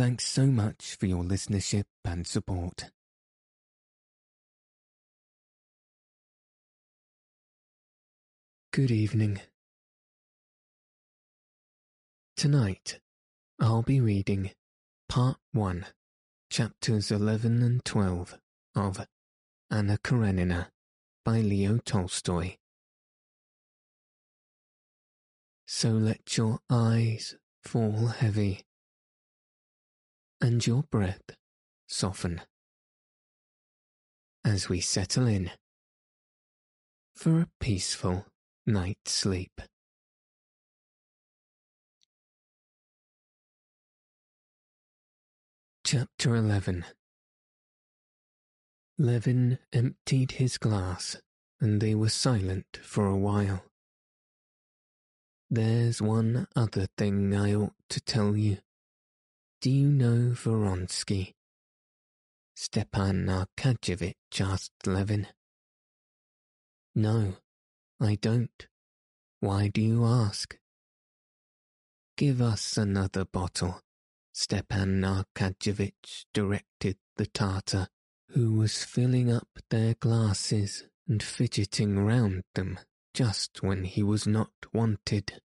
Thanks so much for your listenership and support. Good evening. Tonight, I'll be reading Part 1, Chapters 11 and 12 of Anna Karenina by Leo Tolstoy. So let your eyes fall heavy and your breath soften as we settle in for a peaceful night's sleep. Chapter 11 Levin emptied his glass, and they were silent for a while. There's one other thing I ought to tell you. Do you know Vronsky? Stepan Arkadyevitch asked Levin. No, I don't. Why do you ask? Give us another bottle, Stepan Arkadyevitch directed the Tartar, who was filling up their glasses and fidgeting round them just when he was not wanted.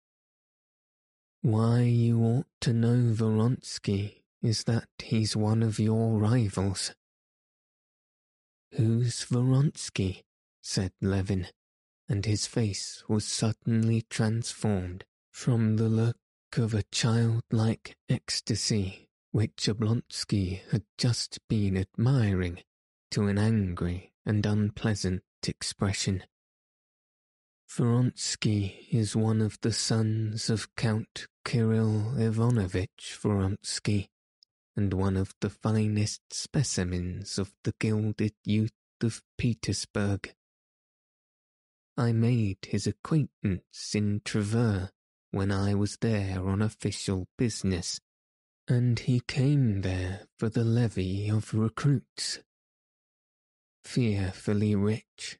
Why you ought to know Vronsky is that he's one of your rivals. Who's Vronsky? said Levin, and his face was suddenly transformed from the look of a childlike ecstasy which Oblonsky had just been admiring to an angry and unpleasant expression. Vronsky is one of the sons of Count Kirill Ivanovitch Vronsky, and one of the finest specimens of the gilded youth of Petersburg. I made his acquaintance in Tver when I was there on official business, and he came there for the levy of recruits. Fearfully rich,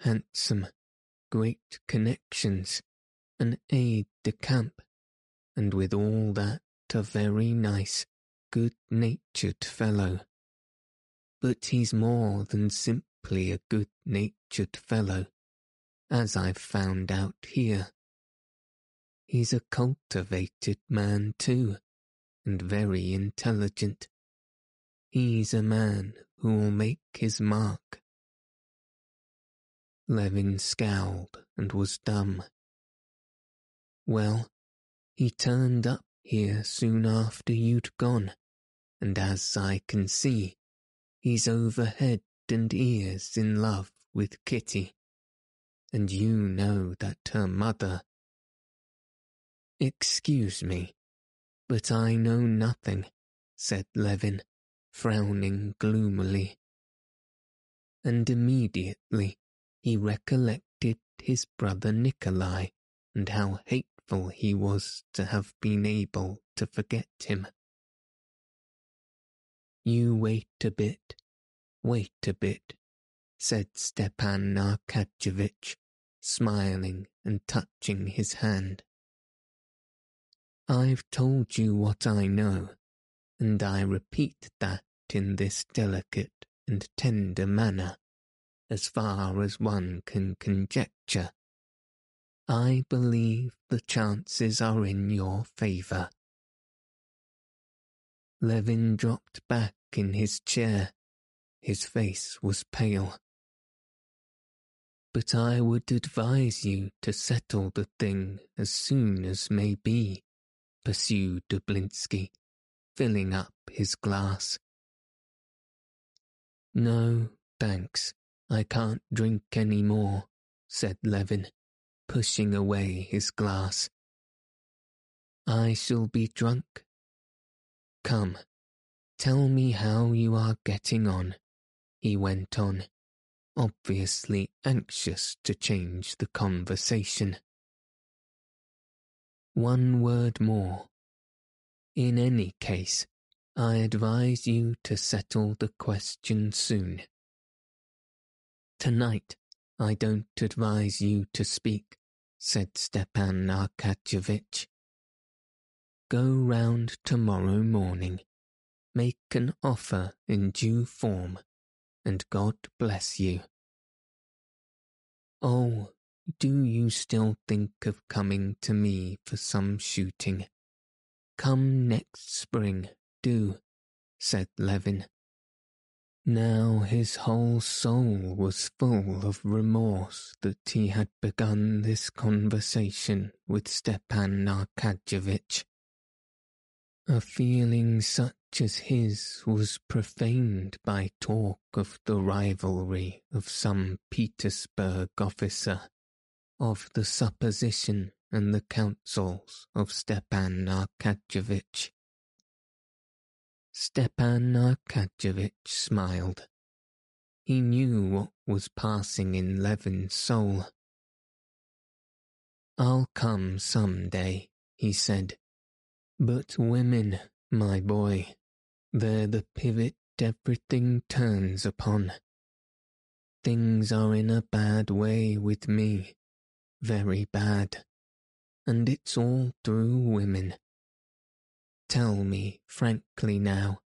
handsome, great connections, an aide de camp, and with all that a very nice, good-natured fellow. But he's more than simply a good-natured fellow, as I've found out here. He's a cultivated man too, and very intelligent. He's a man who'll make his mark Levin scowled and was dumb. Well, he turned up here soon after you'd gone, and as I can see, he's over head and ears in love with Kitty. And you know that her mother. Excuse me, but I know nothing, said Levin, frowning gloomily. And immediately he recollected his brother Nikolai and how hateful he was to have been able to forget him. You wait a bit, wait a bit, said Stepan Arkadyevitch, smiling and touching his hand. I've told you what I know, and I repeat that in this delicate and tender manner as far as one can conjecture. I believe the chances are in your favour. Levin dropped back in his chair. His face was pale. But I would advise you to settle the thing as soon as may be, pursued Oblonsky, filling up his glass. No, thanks. I can't drink any more, said Levin, pushing away his glass. I shall be drunk. Come, tell me how you are getting on, he went on, obviously anxious to change the conversation. One word more. In any case, I advise you to settle the question soon. Tonight, I don't advise you to speak, said Stepan Arkadyevitch. Go round tomorrow morning, make an offer in due form, and God bless you. Oh, do you still think of coming to me for some shooting? Come next spring, do, said Levin. Now his whole soul was full of remorse that he had begun this conversation with Stepan Arkadyevitch. A feeling such as his was profaned by talk of the rivalry of some Petersburg officer, of the supposition and the counsels of Stepan Arkadyevitch. Stepan Arkadyevitch smiled. He knew what was passing in Levin's soul. I'll come some day, he said but women, my boy, they're the pivot everything turns upon. Things are in a bad way with me, very bad, and it's all through women. Tell me frankly now,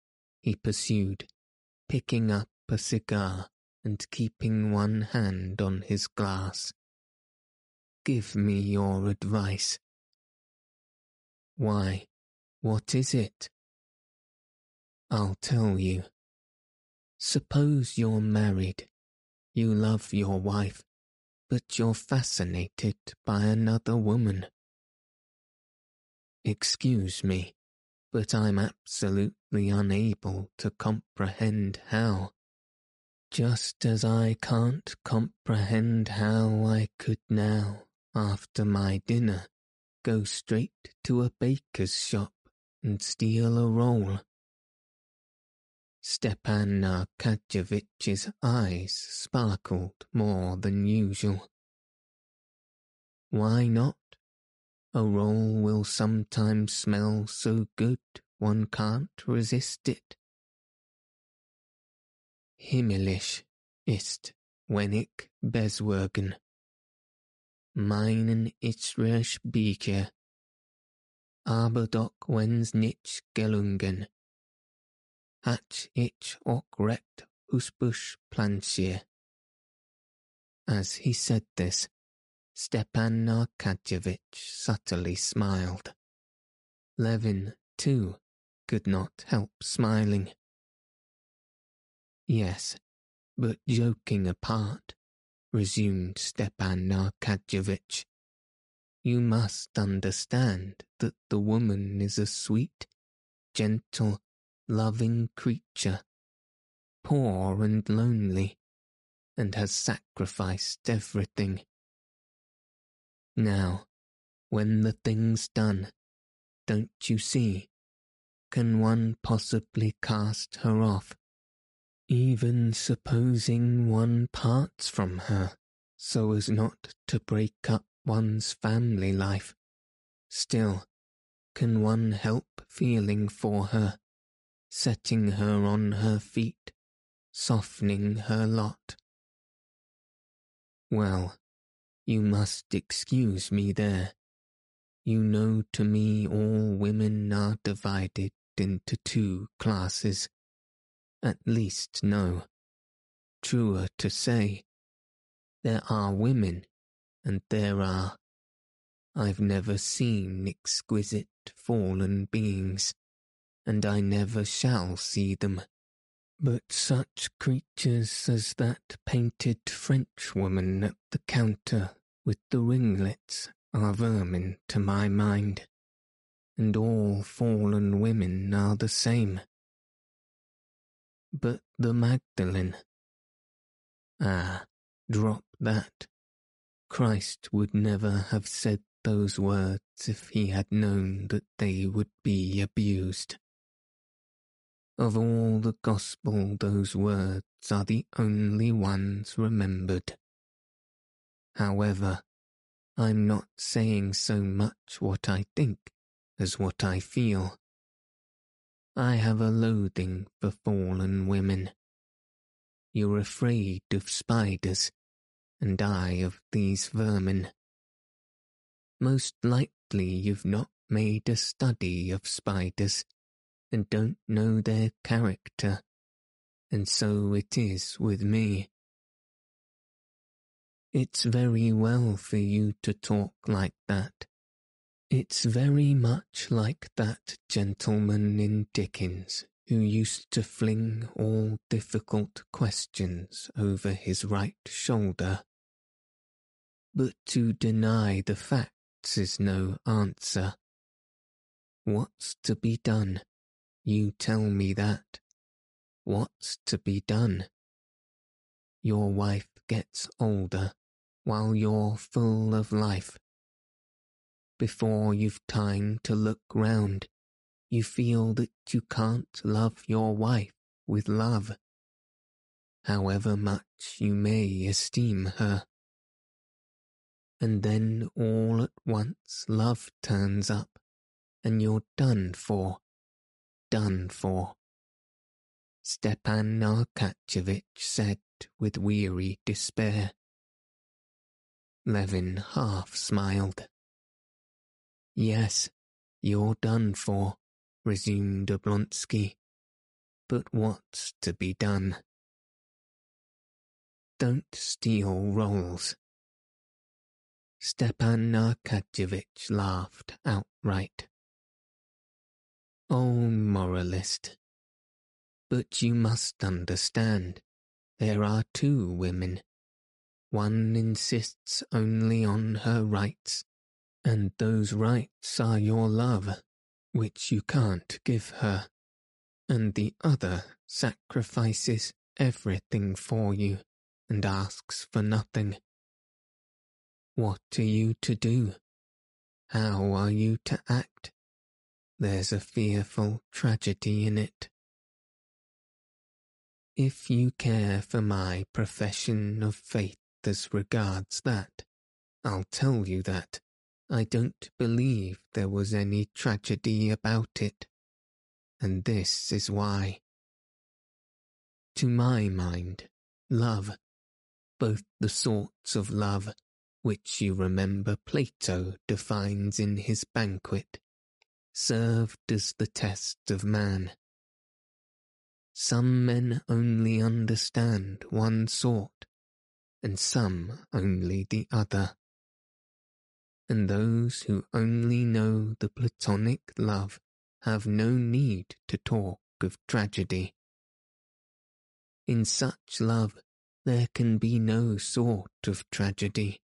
he pursued, picking up a cigar and keeping one hand on his glass. Give me your advice. Why, what is it? I'll tell you. Suppose you're married. You love your wife, but you're fascinated by another woman. Excuse me, but I'm absolutely unable to comprehend how. Just as I can't comprehend how I could now, after my dinner, go straight to a baker's shop and steal a roll. Stepan Arkadyevitch's eyes sparkled more than usual. Why not? A roll will sometimes smell so good one can't resist it. Himmlisch ist, wenn ich bezwergen. Meinen Itzresch Bücher aber doch wenn's nicht gelungen. Hat ich auch recht husbusch plantier. As he said this, Stepan Arkadyevitch subtly smiled. Levin, too, could not help smiling. Yes, but joking apart, resumed Stepan Arkadyevitch, you must understand that the woman is a sweet, gentle, loving creature, poor and lonely, and has sacrificed everything. Now, when the thing's done, don't you see, can one possibly cast her off, even supposing one parts from her so as not to break up one's family life, still, can one help feeling for her, setting her on her feet, softening her lot? Well, you must excuse me there. You know to me all women are divided into two classes. At least no. Truer to say, there are women and there are. I've never seen exquisite fallen beings, and I never shall see them. But such creatures as that painted Frenchwoman at the counter with the ringlets are vermin to my mind, and all fallen women are the same. But the Magdalene. Ah, drop that. Christ would never have said those words if he had known that they would be abused. Of all the gospel, those words are the only ones remembered. However, I'm not saying so much what I think as what I feel. I have a loathing for fallen women. You're afraid of spiders, and I of these vermin. Most likely you've not made a study of spiders and don't know their character, and so it is with me. It's very well for you to talk like that. It's very much like that gentleman in Dickens who used to fling all difficult questions over his right shoulder. But to deny the facts is no answer. What's to be done? You tell me that. What's to be done? Your wife gets older while you're full of life. Before you've time to look round, you feel that you can't love your wife with love, however much you may esteem her. And then all at once love turns up, and you're done for done for. Stepan Arkadyevitch said with weary despair. Levin half smiled. Yes, you're done for, resumed Oblonsky. But what's to be done? Don't steal rolls. Stepan Arkadyevitch laughed outright. Oh, moralist. But you must understand, there are two women. One insists only on her rights, and those rights are your love, which you can't give her, and the other sacrifices everything for you and asks for nothing. What are you to do? How are you to act? There's a fearful tragedy in it. If you care for my profession of faith as regards that, I'll tell you that I don't believe there was any tragedy about it, and this is why. To my mind, love, both the sorts of love which you remember Plato defines in his banquet, served as the test of man. Some men only understand one sort, and some only the other. And those who only know the platonic love have no need to talk of tragedy. In such love there can be no sort of tragedy.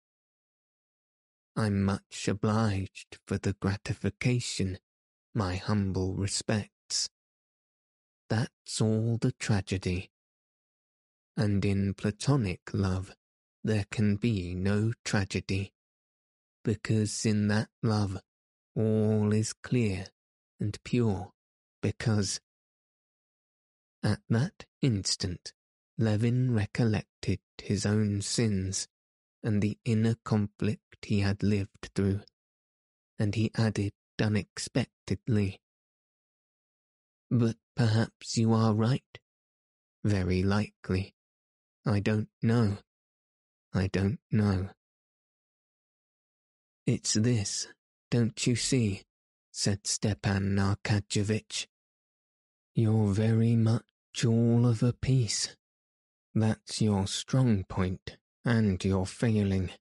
I'm much obliged for the gratification my humble respects. That's all the tragedy. And in platonic love there can be no tragedy, because in that love all is clear and pure, because at that instant Levin recollected his own sins and the inner conflict he had lived through, and he added unexpectedly. But perhaps you are right. Very likely. I don't know. I don't know. It's this, don't you see, said Stepan Arkadyevitch. You're very much all of a piece. That's your strong point and your failing.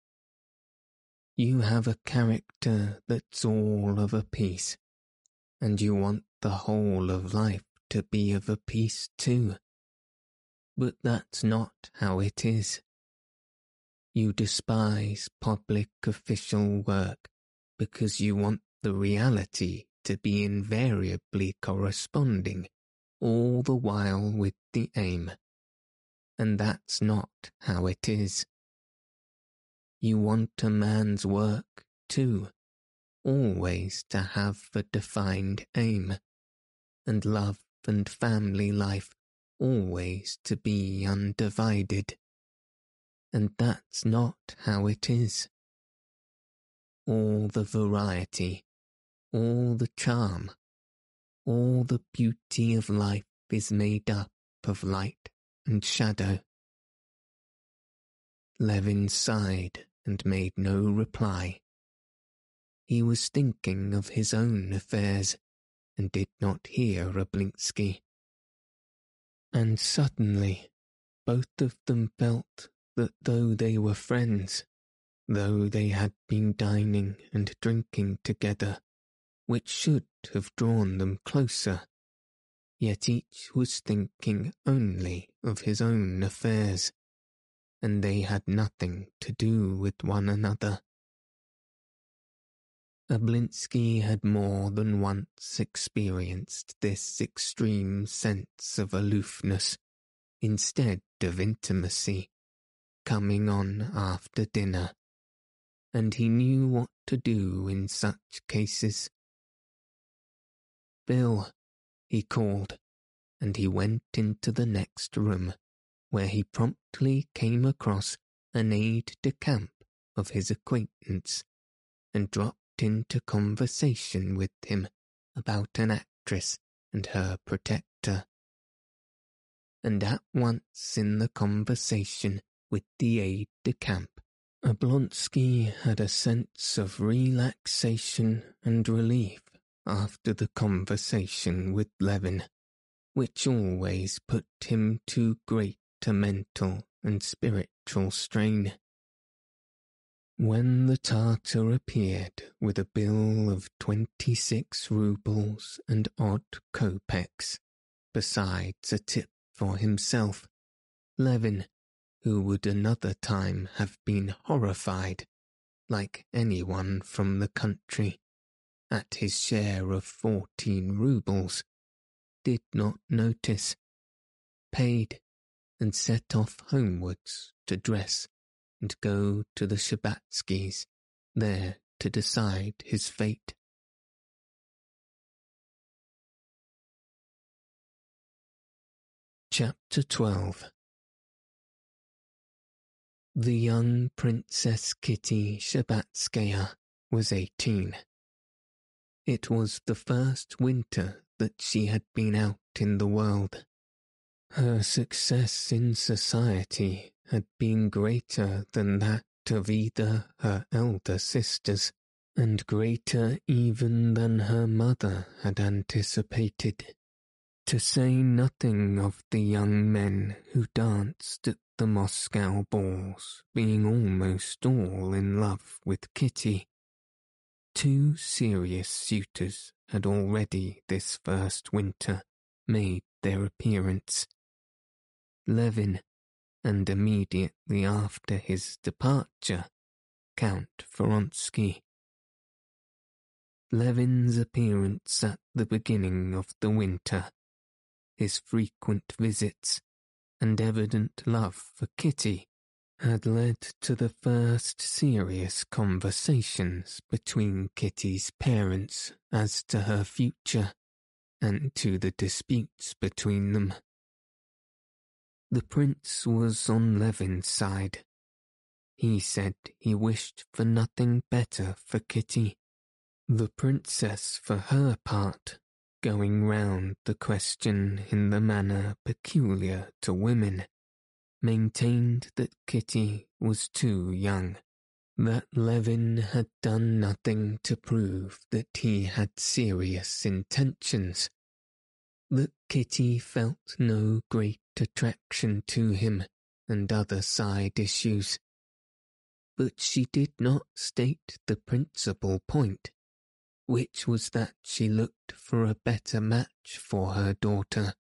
You have a character that's all of a piece, and you want the whole of life to be of a piece too. But that's not how it is. You despise public official work because you want the reality to be invariably corresponding all the while with the aim. And that's not how it is. You want a man's work, too, always to have a defined aim, and love and family life always to be undivided. And that's not how it is. All the variety, all the charm, all the beauty of life is made up of light and shadow. Levin sighed and made no reply. He was thinking of his own affairs and did not hear Oblonsky. And suddenly, both of them felt that though they were friends, though they had been dining and drinking together, which should have drawn them closer, yet each was thinking only of his own affairs, and they had nothing to do with one another. Oblonsky had more than once experienced this extreme sense of aloofness instead of intimacy coming on after dinner, and he knew what to do in such cases. Bill, he called, and he went into the next room, where he promptly came across an aide de camp of his acquaintance, and dropped into conversation with him about an actress and her protector. And at once in the conversation with the aide de camp, Oblonsky had a sense of relaxation and relief after the conversation with Levin, which always put him to great a mental and spiritual strain. When the Tartar appeared with a bill of twenty-six roubles and odd kopecks, besides a tip for himself, Levin, who would another time have been horrified, like anyone from the country, at his share of fourteen roubles, did not notice, paid, and set off homewards to dress and go to the Shtcherbatskys, there to decide his fate. Chapter 12 The young Princess Kitty Shtcherbatskaya was eighteen. It was the first winter that she had been out in the world. Her success in society had been greater than that of either her elder sisters, and greater even than her mother had anticipated, to say nothing of the young men who danced at the Moscow balls being almost all in love with Kitty. Two serious suitors had already this first winter made their appearance. Levin and immediately after his departure, Count Vronsky. Levin's appearance at the beginning of the winter, his frequent visits, and evident love for Kitty had led to the first serious conversations between Kitty's parents as to her future, and to the disputes between them. The prince was on Levin's side. He said he wished for nothing better for Kitty. The princess, for her part, going round the question in the manner peculiar to women, maintained that Kitty was too young, that Levin had done nothing to prove that he had serious intentions, that Kitty felt no great attraction to him and other side issues. But she did not state the principal point, which was that she looked for a better match for her daughter,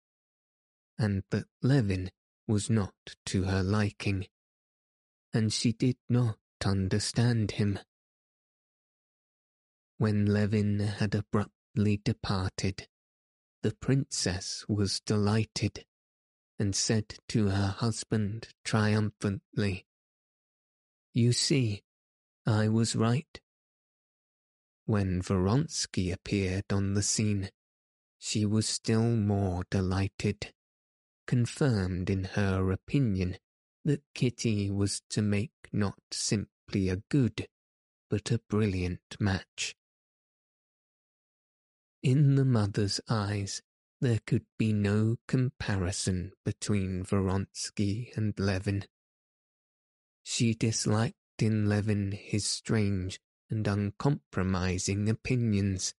and that Levin was not to her liking, and she did not understand him. When Levin had abruptly departed, the princess was delighted and said to her husband triumphantly, You see, I was right. When Vronsky appeared on the scene, she was still more delighted, confirmed in her opinion that Kitty was to make not simply a good, but a brilliant match. In the mother's eyes, there could be no comparison between Vronsky and Levin. She disliked in Levin his strange and uncompromising opinions,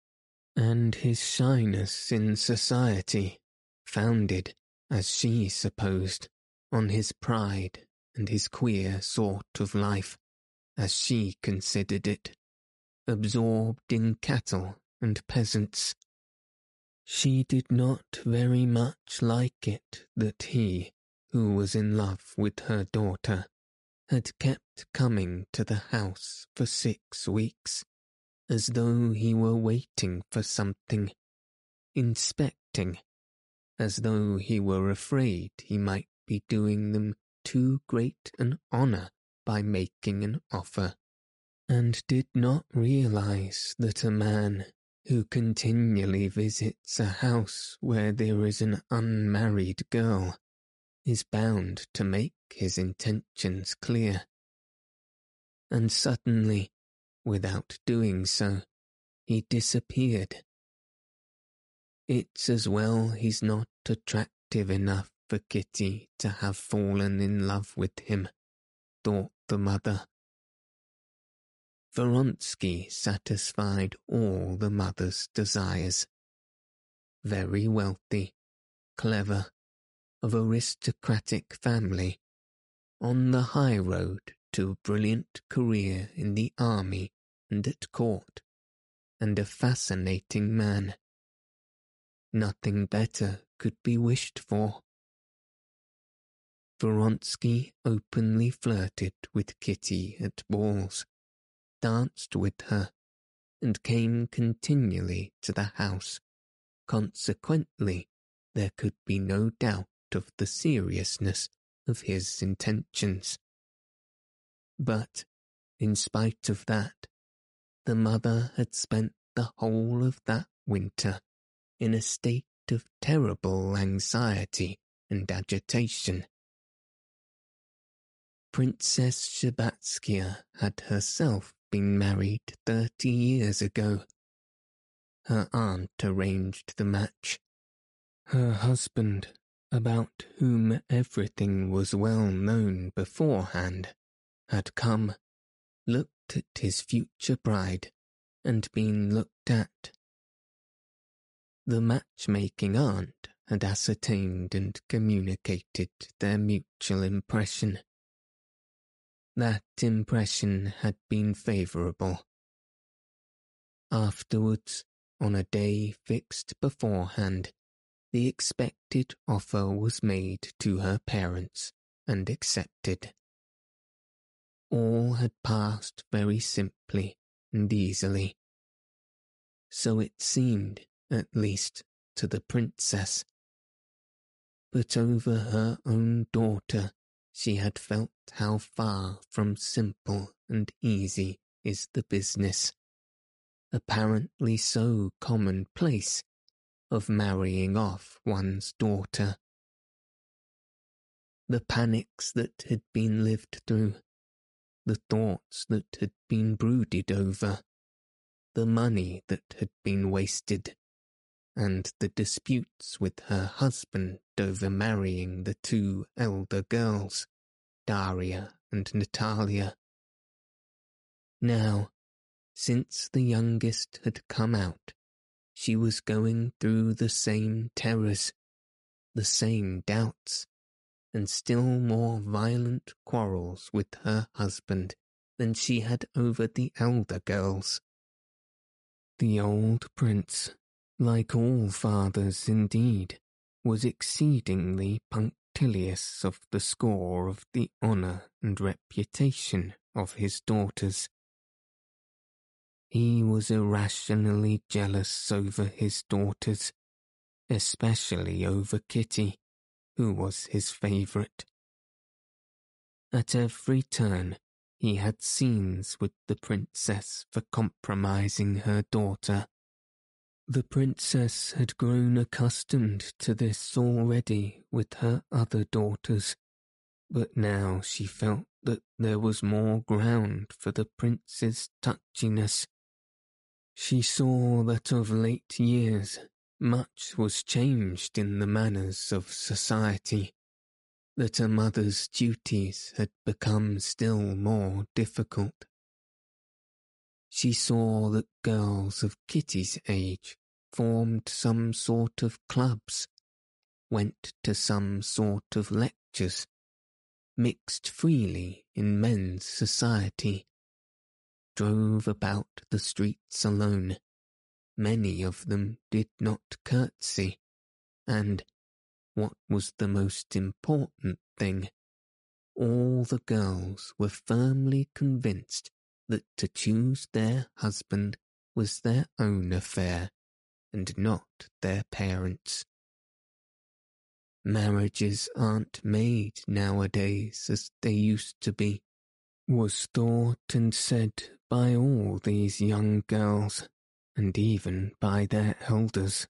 and his shyness in society, founded, as she supposed, on his pride and his queer sort of life, as she considered it, absorbed in cattle and peasants. She did not very much like it that he, who was in love with her daughter, had kept coming to the house for six weeks, as though he were waiting for something, inspecting, as though he were afraid he might be doing them too great an honour by making an offer, and did not realize that a man who continually visits a house where there is an unmarried girl is bound to make his intentions clear. And suddenly, without doing so, he disappeared. It's as well he's not attractive enough for Kitty to have fallen in love with him, thought the mother. Vronsky satisfied all the mother's desires. Very wealthy, clever, of aristocratic family, on the high road to a brilliant career in the army and at court, and a fascinating man. Nothing better could be wished for. Vronsky openly flirted with Kitty at balls, danced with her, and came continually to the house. Consequently, there could be no doubt of the seriousness of his intentions. But, in spite of that, the mother had spent the whole of that winter in a state of terrible anxiety and agitation. Princess Shtcherbatskaya had herself been married thirty years ago. Her aunt arranged the match. Her husband, about whom everything was well known beforehand, had come, looked at his future bride, and been looked at. The matchmaking aunt had ascertained and communicated their mutual impression. That impression had been favourable. Afterwards, on a day fixed beforehand, the expected offer was made to her parents and accepted. All had passed very simply and easily. So it seemed, at least, to the princess. But over her own daughter she had felt how far from simple and easy is the business, apparently so commonplace, of marrying off one's daughter. The panics that had been lived through, the thoughts that had been brooded over, the money that had been wasted, and the disputes with her husband over marrying the two elder girls, Daria and Natalia. Now, since the youngest had come out, she was going through the same terrors, the same doubts, and still more violent quarrels with her husband than she had over the elder girls. The old prince like all fathers indeed, was exceedingly punctilious of the score of the honour and reputation of his daughters. He was irrationally jealous over his daughters, especially over Kitty, who was his favourite. At every turn, he had scenes with the princess for compromising her daughter The princess had grown accustomed to this already with her other daughters, but now she felt that there was more ground for the prince's touchiness. She saw that of late years much was changed in the manners of society, that a mother's duties had become still more difficult. She saw that girls of Kitty's age formed some sort of clubs, went to some sort of lectures, mixed freely in men's society, drove about the streets alone. Many of them did not curtsy, and, what was the most important thing, all the girls were firmly convinced that to choose their husband was their own affair and not their parents. Marriages aren't made nowadays as they used to be, was thought and said by all these young girls, and even by their elders.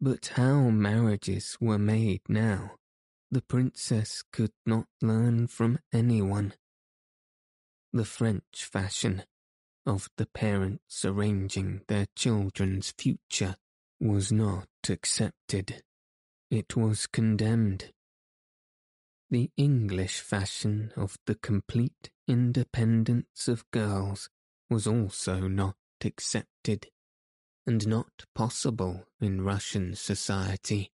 But how marriages were made now, the princess could not learn from anyone the French fashion of the parents arranging their children's future was not accepted. It was condemned. The English fashion of the complete independence of girls was also not accepted, and not possible in Russian society.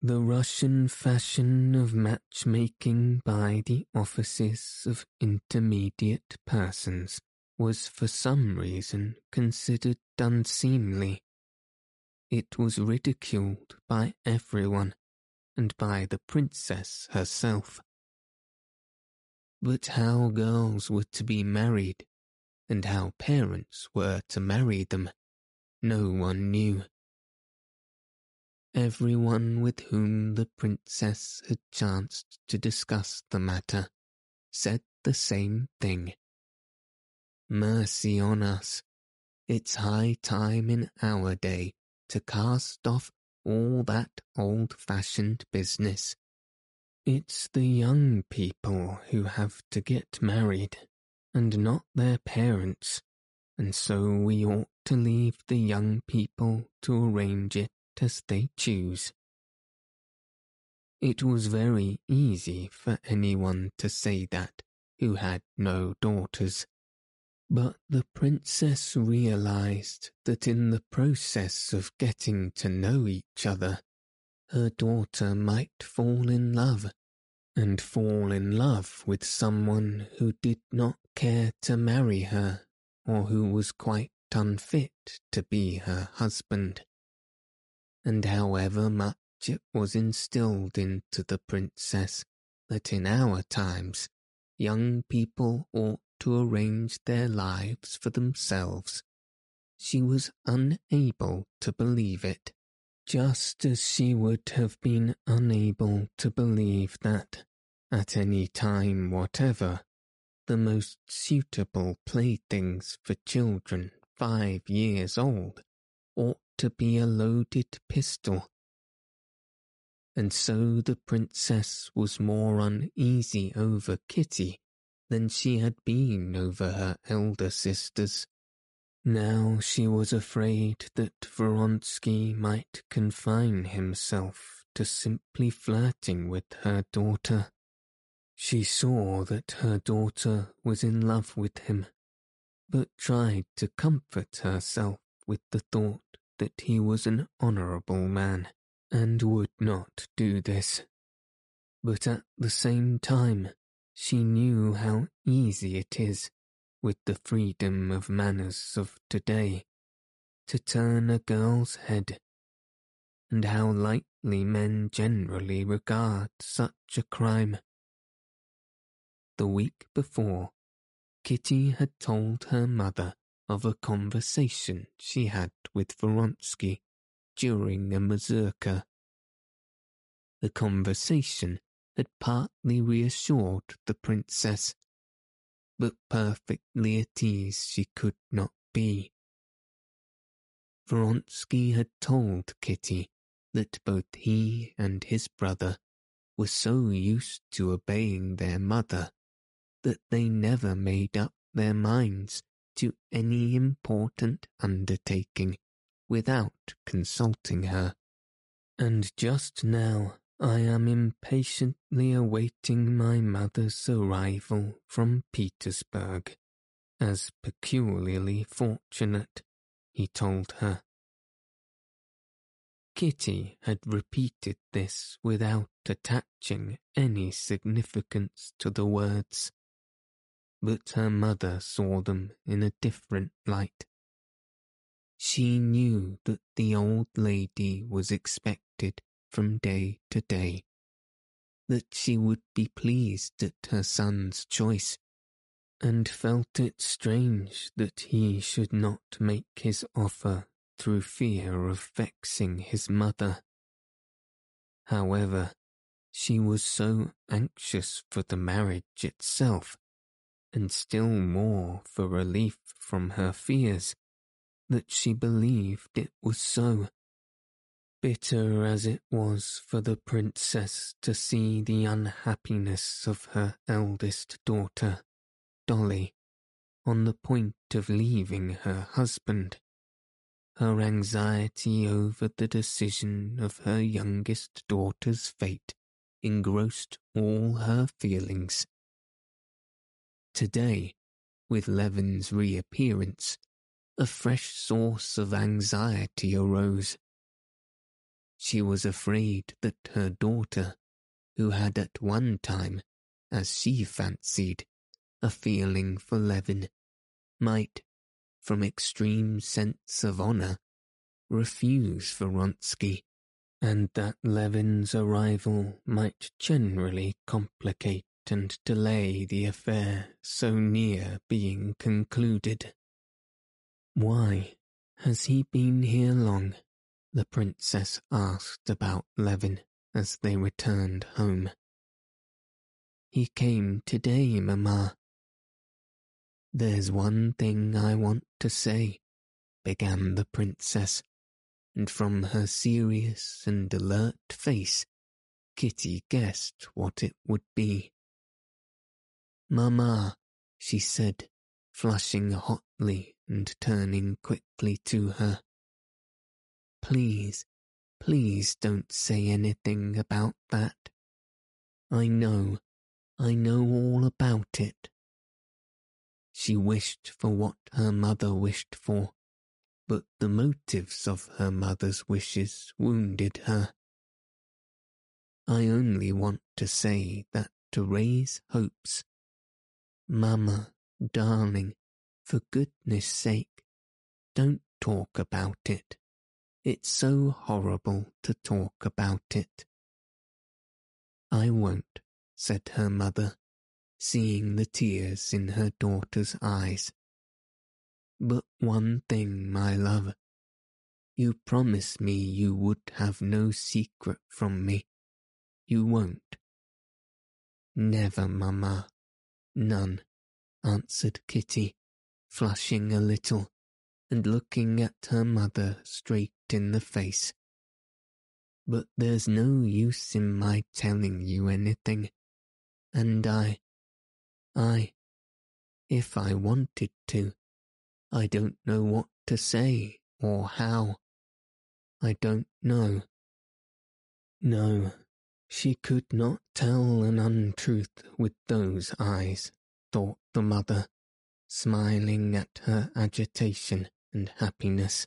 The Russian fashion of matchmaking by the offices of intermediate persons was for some reason considered unseemly. It was ridiculed by everyone and by the princess herself. But how girls were to be married and how parents were to marry them, no one knew. Everyone with whom the princess had chanced to discuss the matter said the same thing. Mercy on us, it's high time in our day to cast off all that old-fashioned business. It's the young people who have to get married, and not their parents, and so we ought to leave the young people to arrange it as they choose. It was very easy for anyone to say that who had no daughters, but the princess realized that in the process of getting to know each other, her daughter might fall in love, and fall in love with someone who did not care to marry her or who was quite unfit to be her husband and however much it was instilled into the princess that in our times young people ought to arrange their lives for themselves, she was unable to believe it, just as she would have been unable to believe that, at any time whatever, the most suitable playthings for children five years old ought to be a loaded pistol. And so the princess was more uneasy over Kitty than she had been over her elder sisters. Now she was afraid that Vronsky might confine himself to simply flirting with her daughter. She saw that her daughter was in love with him, but tried to comfort herself with the thought that he was an honourable man and would not do this. But at the same time, she knew how easy it is, with the freedom of manners of today, to turn a girl's head, and how lightly men generally regard such a crime. The week before, Kitty had told her mother of a conversation she had with Vronsky during a mazurka. The conversation had partly reassured the princess, but perfectly at ease she could not be. Vronsky had told Kitty that both he and his brother were so used to obeying their mother that they never made up their minds to any important undertaking without consulting her. And just now I am impatiently awaiting my mother's arrival from Petersburg, as peculiarly fortunate, he told her. Kitty had repeated this without attaching any significance to the words, but her mother saw them in a different light. She knew that the old lady was expected from day to day, that she would be pleased at her son's choice, and felt it strange that he should not make his offer through fear of vexing his mother. However, she was so anxious for the marriage itself, and still more for relief from her fears, that she believed it was so bitter as it was for the princess to see the unhappiness of her eldest daughter, Dolly, on the point of leaving her husband. Her anxiety over the decision of her youngest daughter's fate engrossed all her feelings. Today, with Levin's reappearance, a fresh source of anxiety arose. She was afraid that her daughter, who had at one time, as she fancied, a feeling for Levin, might, from extreme sense of honour, refuse Vronsky, and that Levin's arrival might generally complicate and delay the affair so near being concluded. Why has he been here long? the princess asked about Levin as they returned home. He came today, Mamma. There's one thing I want to say, began the princess, and from her serious and alert face, Kitty guessed what it would be. Mamma, she said, flushing hotly and turning quickly to her. Please, please don't say anything about that. I know, I know all about it. She wished for what her mother wished for, but the motives of her mother's wishes wounded her. I only want to say that to raise hopes. Mamma, darling, for goodness sake, don't talk about it. It's so horrible to talk about it. I won't, said her mother, seeing the tears in her daughter's eyes. But one thing, my love. You promised me you would have no secret from me. You won't. Never, mamma. None, answered Kitty, flushing a little and looking at her mother straight in the face. But there's no use in my telling you anything, and I, I, if I wanted to, I don't know what to say or how. I don't know. No, she could not tell an untruth with those eyes, thought the mother, smiling at her agitation and happiness.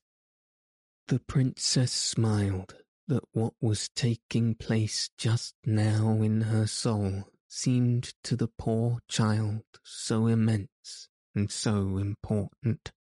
The princess smiled that what was taking place just now in her soul seemed to the poor child so immense and so important.